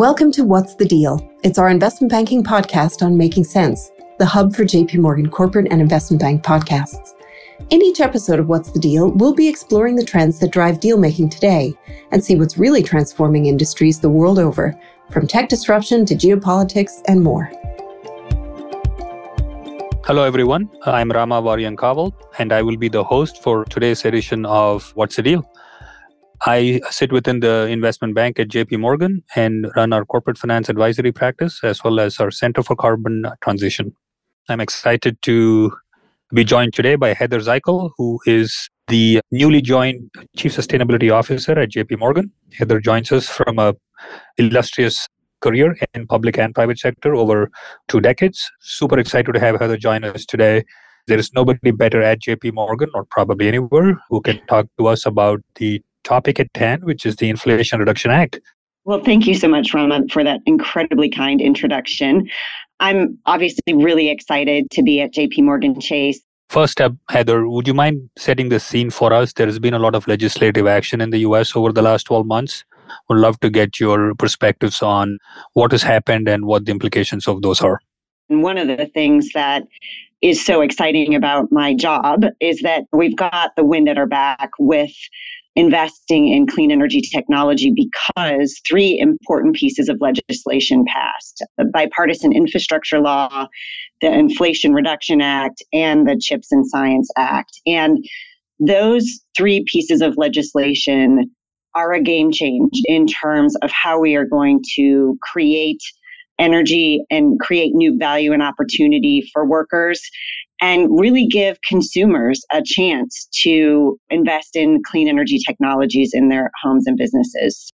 Welcome to What's the Deal? It's our investment banking podcast on Making Sense, the hub for JP Morgan corporate and investment bank podcasts. In each episode of What's the Deal, we'll be exploring the trends that drive deal making today and see what's really transforming industries the world over, from tech disruption to geopolitics and more. Hello, everyone. I'm Rama Variankaval, and I will be the host for today's edition of What's the Deal? I sit within the investment bank at JP Morgan and run our corporate finance advisory practice as well as our Center for Carbon Transition. I'm excited to be joined today by Heather Zichal, who is the newly joined Chief Sustainability Officer at JP Morgan. Heather joins us from a illustrious career in public and private sector over two decades. Super excited to have Heather join us today. There is nobody better at JP Morgan or probably anywhere who can talk to us about the topic at hand, which is the Inflation Reduction Act. Well, thank you so much, Rama, for that incredibly kind introduction. I'm obviously really excited to be at JP Morgan Chase. First up, Heather, would you mind setting the scene for us? There has been a lot of legislative action in the US over the last 12 months. Would love to get your perspectives on what has happened and what the implications of those are. And one of the things that is so exciting about my job is that we've got the wind at our back with investing in clean energy technology because three important pieces of legislation passed the bipartisan infrastructure law, the Inflation Reduction Act, and the CHIPS and Science Act. And those three pieces of legislation are a game change in terms of how we are going to create energy and create new value and opportunity for workers and really give consumers a chance to invest in clean energy technologies in their homes and businesses.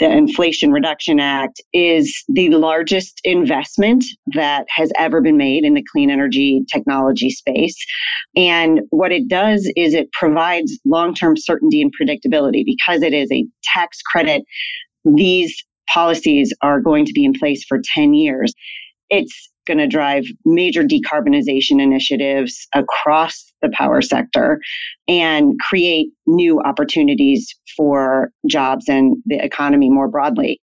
The Inflation Reduction Act is the largest investment that has ever been made in the clean energy technology space. And what it does is it provides long term certainty and predictability because it is a tax credit. These policies are going to be in place for 10 years. It's going to drive major decarbonization initiatives across the power sector and create new opportunities for jobs and the economy more broadly.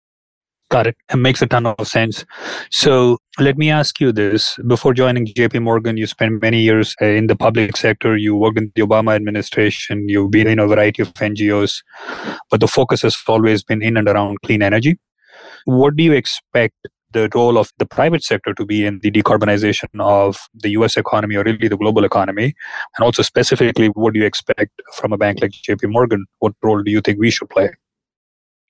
Got it. It makes a ton of sense. So let me ask you this. Before joining JP Morgan, you spent many years uh, in the public sector. You worked in the Obama administration. You've been in a variety of NGOs, but the focus has always been in and around clean energy. What do you expect the role of the private sector to be in the decarbonization of the US economy or really the global economy? And also, specifically, what do you expect from a bank like JP Morgan? What role do you think we should play?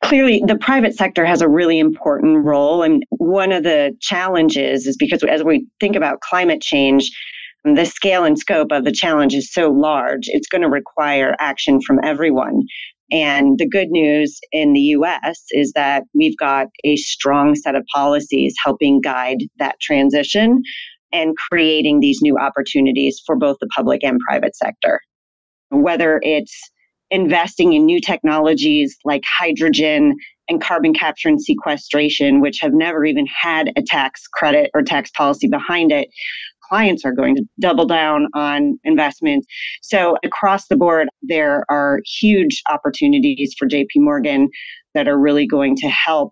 Clearly, the private sector has a really important role. And one of the challenges is because as we think about climate change, the scale and scope of the challenge is so large, it's going to require action from everyone. And the good news in the US is that we've got a strong set of policies helping guide that transition and creating these new opportunities for both the public and private sector. Whether it's investing in new technologies like hydrogen and carbon capture and sequestration, which have never even had a tax credit or tax policy behind it, clients are going to double down on investments. So across the board, there are huge opportunities for JP Morgan that are really going to help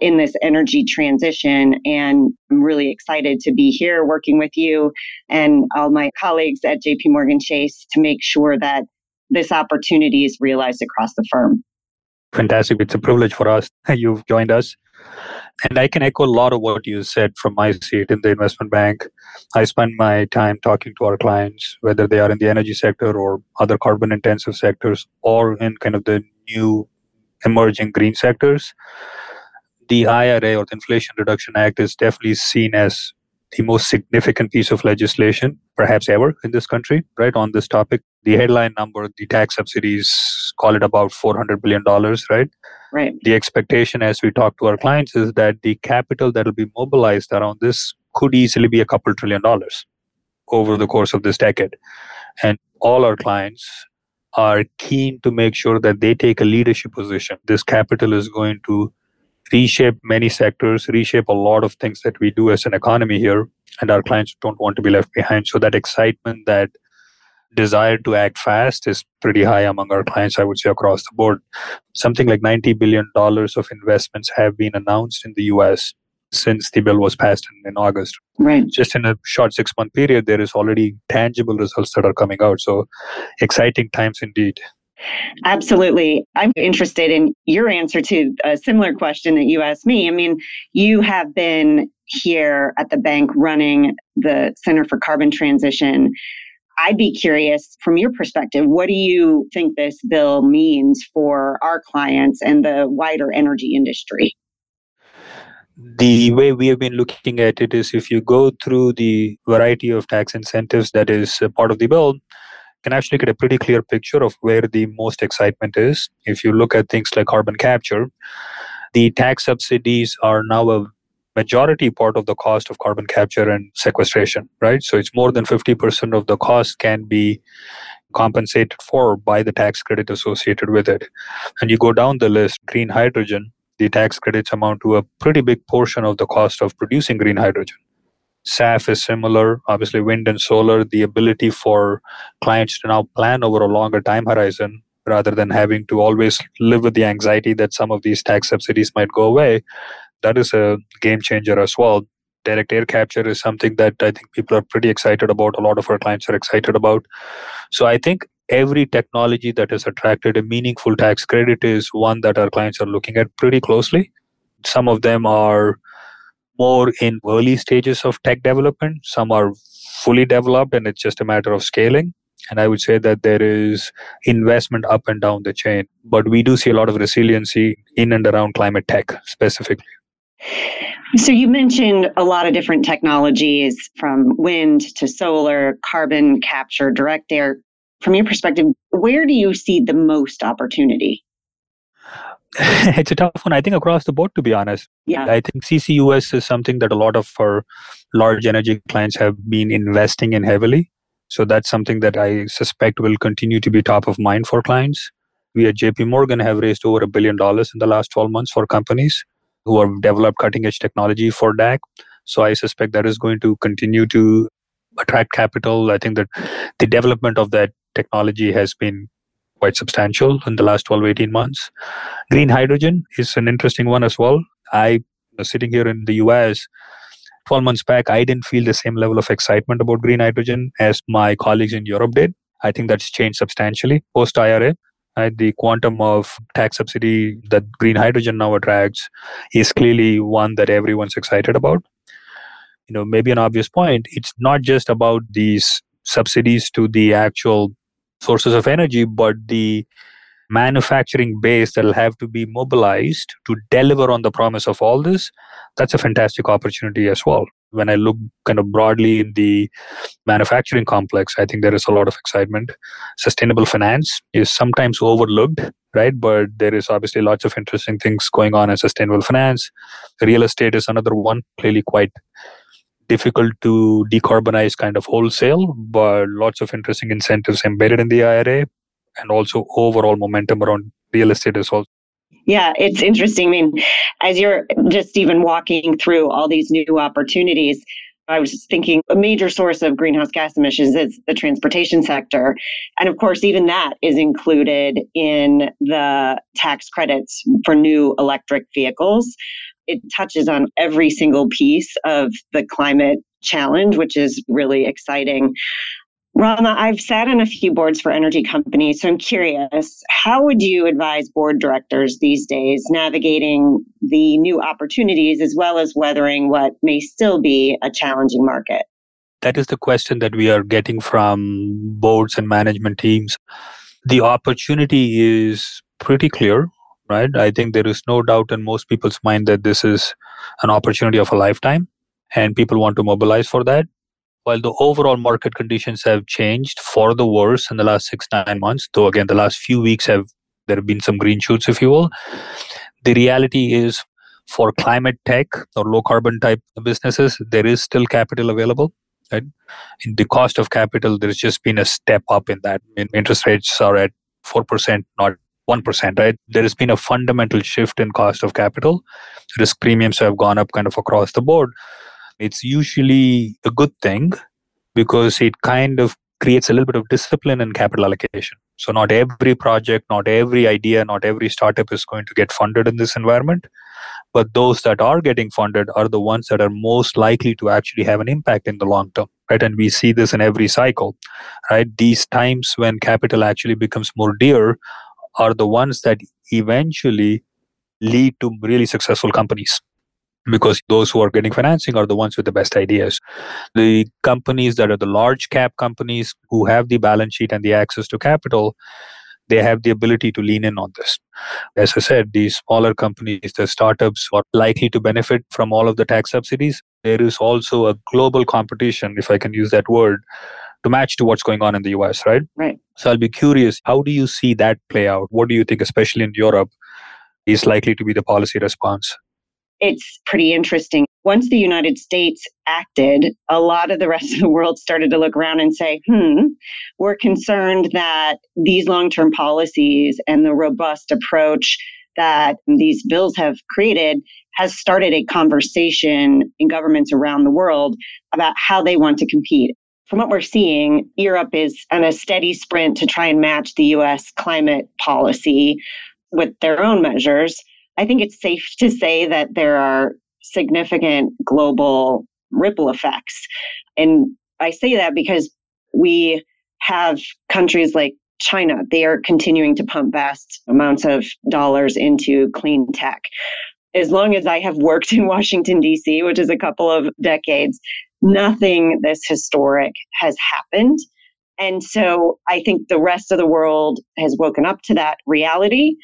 in this energy transition. And I'm really excited to be here working with you and all my colleagues at JP Morgan Chase to make sure that this opportunity is realized across the firm. Fantastic. It's a privilege for us. You've joined us. And I can echo a lot of what you said from my seat in the investment bank. I spend my time talking to our clients, whether they are in the energy sector or other carbon intensive sectors or in kind of the new emerging green sectors. The IRA or the Inflation Reduction Act is definitely seen as the most significant piece of legislation perhaps ever in this country, right, on this topic. The headline number, the tax subsidies, call it about $400 billion, right? Right. The expectation as we talk to our clients is that the capital that will be mobilized around this could easily be a couple trillion dollars over the course of this decade. And all our clients are keen to make sure that they take a leadership position. This capital is going to reshape many sectors, reshape a lot of things that we do as an economy here, and our clients don't want to be left behind. So that excitement that desire to act fast is pretty high among our clients, I would say, across the board. Something like $90 billion of investments have been announced in the US since the bill was passed in, in August. Right. Just in a short six month period, there is already tangible results that are coming out. So exciting times indeed. Absolutely. I'm interested in your answer to a similar question that you asked me. I mean, you have been here at the bank running the Center for Carbon Transition. I'd be curious from your perspective, what do you think this bill means for our clients and the wider energy industry? the way we have been looking at it is if you go through the variety of tax incentives that is part of the bill can actually get a pretty clear picture of where the most excitement is. If you look at things like carbon capture the tax subsidies are now a majority part of the cost of carbon capture and sequestration right? So it's more than 50% of the cost can be compensated for by the tax credit associated with it. And you go down the list green hydrogen the tax credits amount to a pretty big portion of the cost of producing green hydrogen. SAF is similar, obviously, wind and solar, the ability for clients to now plan over a longer time horizon rather than having to always live with the anxiety that some of these tax subsidies might go away. That is a game changer as well. Direct air capture is something that I think people are pretty excited about. A lot of our clients are excited about. So I think every technology that has attracted a meaningful tax credit is one that our clients are looking at pretty closely. Some of them are more in early stages of tech development, some are fully developed, and it's just a matter of scaling. And I would say that there is investment up and down the chain, but we do see a lot of resiliency in and around climate tech specifically. So, you mentioned a lot of different technologies from wind to solar, carbon capture, direct air from your perspective, where do you see the most opportunity? it's a tough one. I think across the board, to be honest. Yeah. I think CCUS is something that a lot of our large energy clients have been investing in heavily. So that's something that I suspect will continue to be top of mind for clients. We at JP Morgan have raised over a billion dollars in the last 12 months for companies who have developed cutting edge technology for DAC. So I suspect that is going to continue to attract capital. I think that the development of that technology has been quite substantial in the last 12 18 months. Green hydrogen is an interesting one as well. I sitting here in the us 12 months back i didn't feel the same level of excitement about green hydrogen as my colleagues in europe did. I think that's changed substantially post ira Right, the quantum of tax subsidy that green hydrogen now attracts is clearly one that everyone's excited about. You know, maybe an obvious point, it's not just about these subsidies to the actual sources of energy, but the manufacturing base that'll have to be mobilized to deliver on the promise of all this, that's a fantastic opportunity as well. When I look kind of broadly in the manufacturing complex, I think there is a lot of excitement. Sustainable finance is sometimes overlooked, right? But there is obviously lots of interesting things going on in sustainable finance. Real estate is another one, clearly quite difficult to decarbonize kind of wholesale, but lots of interesting incentives embedded in the IRA and also overall momentum around real estate as well. Yeah, it's interesting. I mean, as you're just even walking through all these new opportunities, I was just thinking a major source of greenhouse gas emissions is the transportation sector. And of course, even that is included in the tax credits for new electric vehicles it touches on every single piece of the climate challenge, which is really exciting. Rama, I've sat on a few boards for energy companies, so I'm curious, how would you advise board directors these days navigating the new opportunities as well as weathering what may still be a challenging market? That is the question that we are getting from boards and management teams. The opportunity is pretty clear right? I think there is no doubt in most people's mind that this is an opportunity of a lifetime and people want to mobilize for that. While the overall market conditions have changed for the worse in the last six, nine months, though again, the last few weeks have there have been some green shoots, if you will. The reality is for climate tech or low carbon type businesses, there is still capital available. Right? In the cost of capital, there's just been a step up in that. Interest rates are at 4%, not 1%, right? There has been a fundamental shift in cost of capital. Risk premiums have gone up kind of across the board. It's usually a good thing because it kind of creates a little bit of discipline in capital allocation. So, not every project, not every idea, not every startup is going to get funded in this environment. But those that are getting funded are the ones that are most likely to actually have an impact in the long term, right? And we see this in every cycle, right? These times when capital actually becomes more dear are the ones that eventually lead to really successful companies because those who are getting financing are the ones with the best ideas. The companies that are the large cap companies who have the balance sheet and the access to capital, they have the ability to lean in on this. As I said, these smaller companies, the startups are likely to benefit from all of the tax subsidies. There is also a global competition, if I can use that word, to match to what's going on in the US, right? Right. So I'll be curious, how do you see that play out? What do you think, especially in Europe, is likely to be the policy response? it's pretty interesting. Once the United States acted, a lot of the rest of the world started to look around and say, hmm, we're concerned that these long term policies and the robust approach that these bills have created has started a conversation in governments around the world about how they want to compete. From what we're seeing, Europe is on a steady sprint to try and match the US climate policy with their own measures. I think it's safe to say that there are significant global ripple effects. And I say that because we have countries like China, they are continuing to pump vast amounts of dollars into clean tech. As long as I have worked in Washington, D.C., which is a couple of decades, nothing this historic has happened. And so I think the rest of the world has woken up to that reality.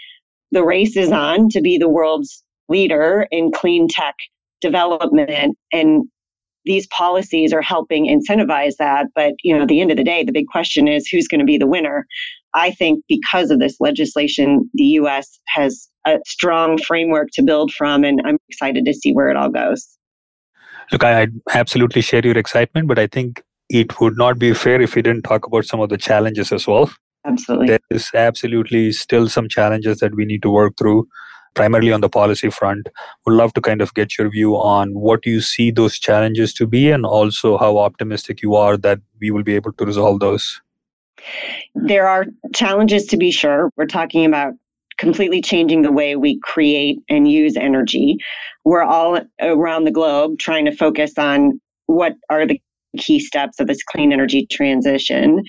The race is on to be the world's leader in clean tech development and these policies are helping incentivize that. But you know at the end of the day the big question is who's going to be the winner. I think because of this legislation the us has a strong framework to build from and i'm excited to see where it all goes look i absolutely share your excitement but i think it would not be fair if we didn't talk about some of the challenges as well Absolutely. There is absolutely still some challenges that we need to work through, primarily on the policy front. Would love to kind of get your view on what you see those challenges to be and also how optimistic you are that we will be able to resolve those. There are challenges to be sure. We're talking about completely changing the way we create and use energy. We're all around the globe trying to focus on what are the key steps of this clean energy transition.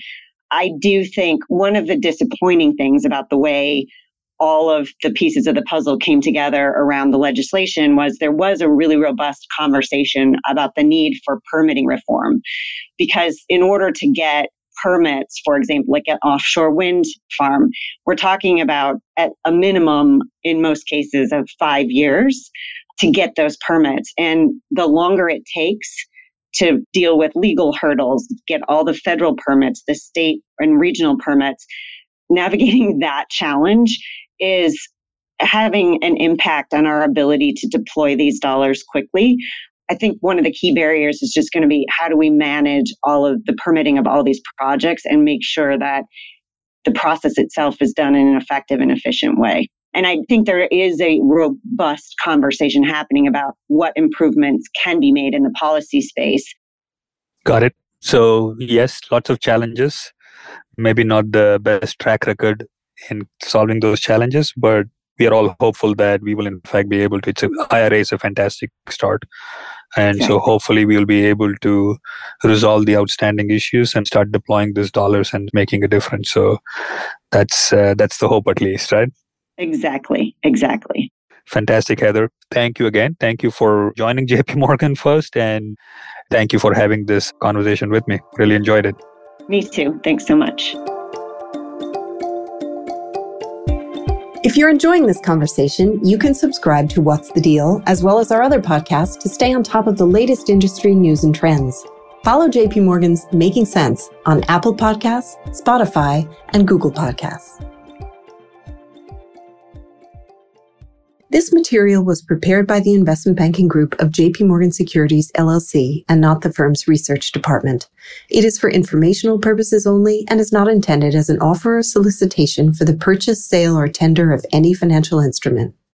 I do think one of the disappointing things about the way all of the pieces of the puzzle came together around the legislation was there was a really robust conversation about the need for permitting reform. Because in order to get permits, for example, like an offshore wind farm, we're talking about at a minimum, in most cases, of five years to get those permits. And the longer it takes, to deal with legal hurdles, get all the federal permits, the state and regional permits. Navigating that challenge is having an impact on our ability to deploy these dollars quickly. I think one of the key barriers is just going to be how do we manage all of the permitting of all these projects and make sure that the process itself is done in an effective and efficient way. And I think there is a robust conversation happening about what improvements can be made in the policy space. Got it. So, yes, lots of challenges. Maybe not the best track record in solving those challenges, but we are all hopeful that we will, in fact, be able to. It's a, IRA is a fantastic start. And so, hopefully, we will be able to resolve the outstanding issues and start deploying these dollars and making a difference. So, that's uh, that's the hope, at least, right? Exactly. Exactly. Fantastic, Heather. Thank you again. Thank you for joining JP Morgan first. And thank you for having this conversation with me. Really enjoyed it. Me too. Thanks so much. If you're enjoying this conversation, you can subscribe to What's the Deal, as well as our other podcasts, to stay on top of the latest industry news and trends. Follow JP Morgan's Making Sense on Apple Podcasts, Spotify, and Google Podcasts. This material was prepared by the investment banking group of JP Morgan Securities LLC and not the firm's research department. It is for informational purposes only and is not intended as an offer or solicitation for the purchase, sale, or tender of any financial instrument.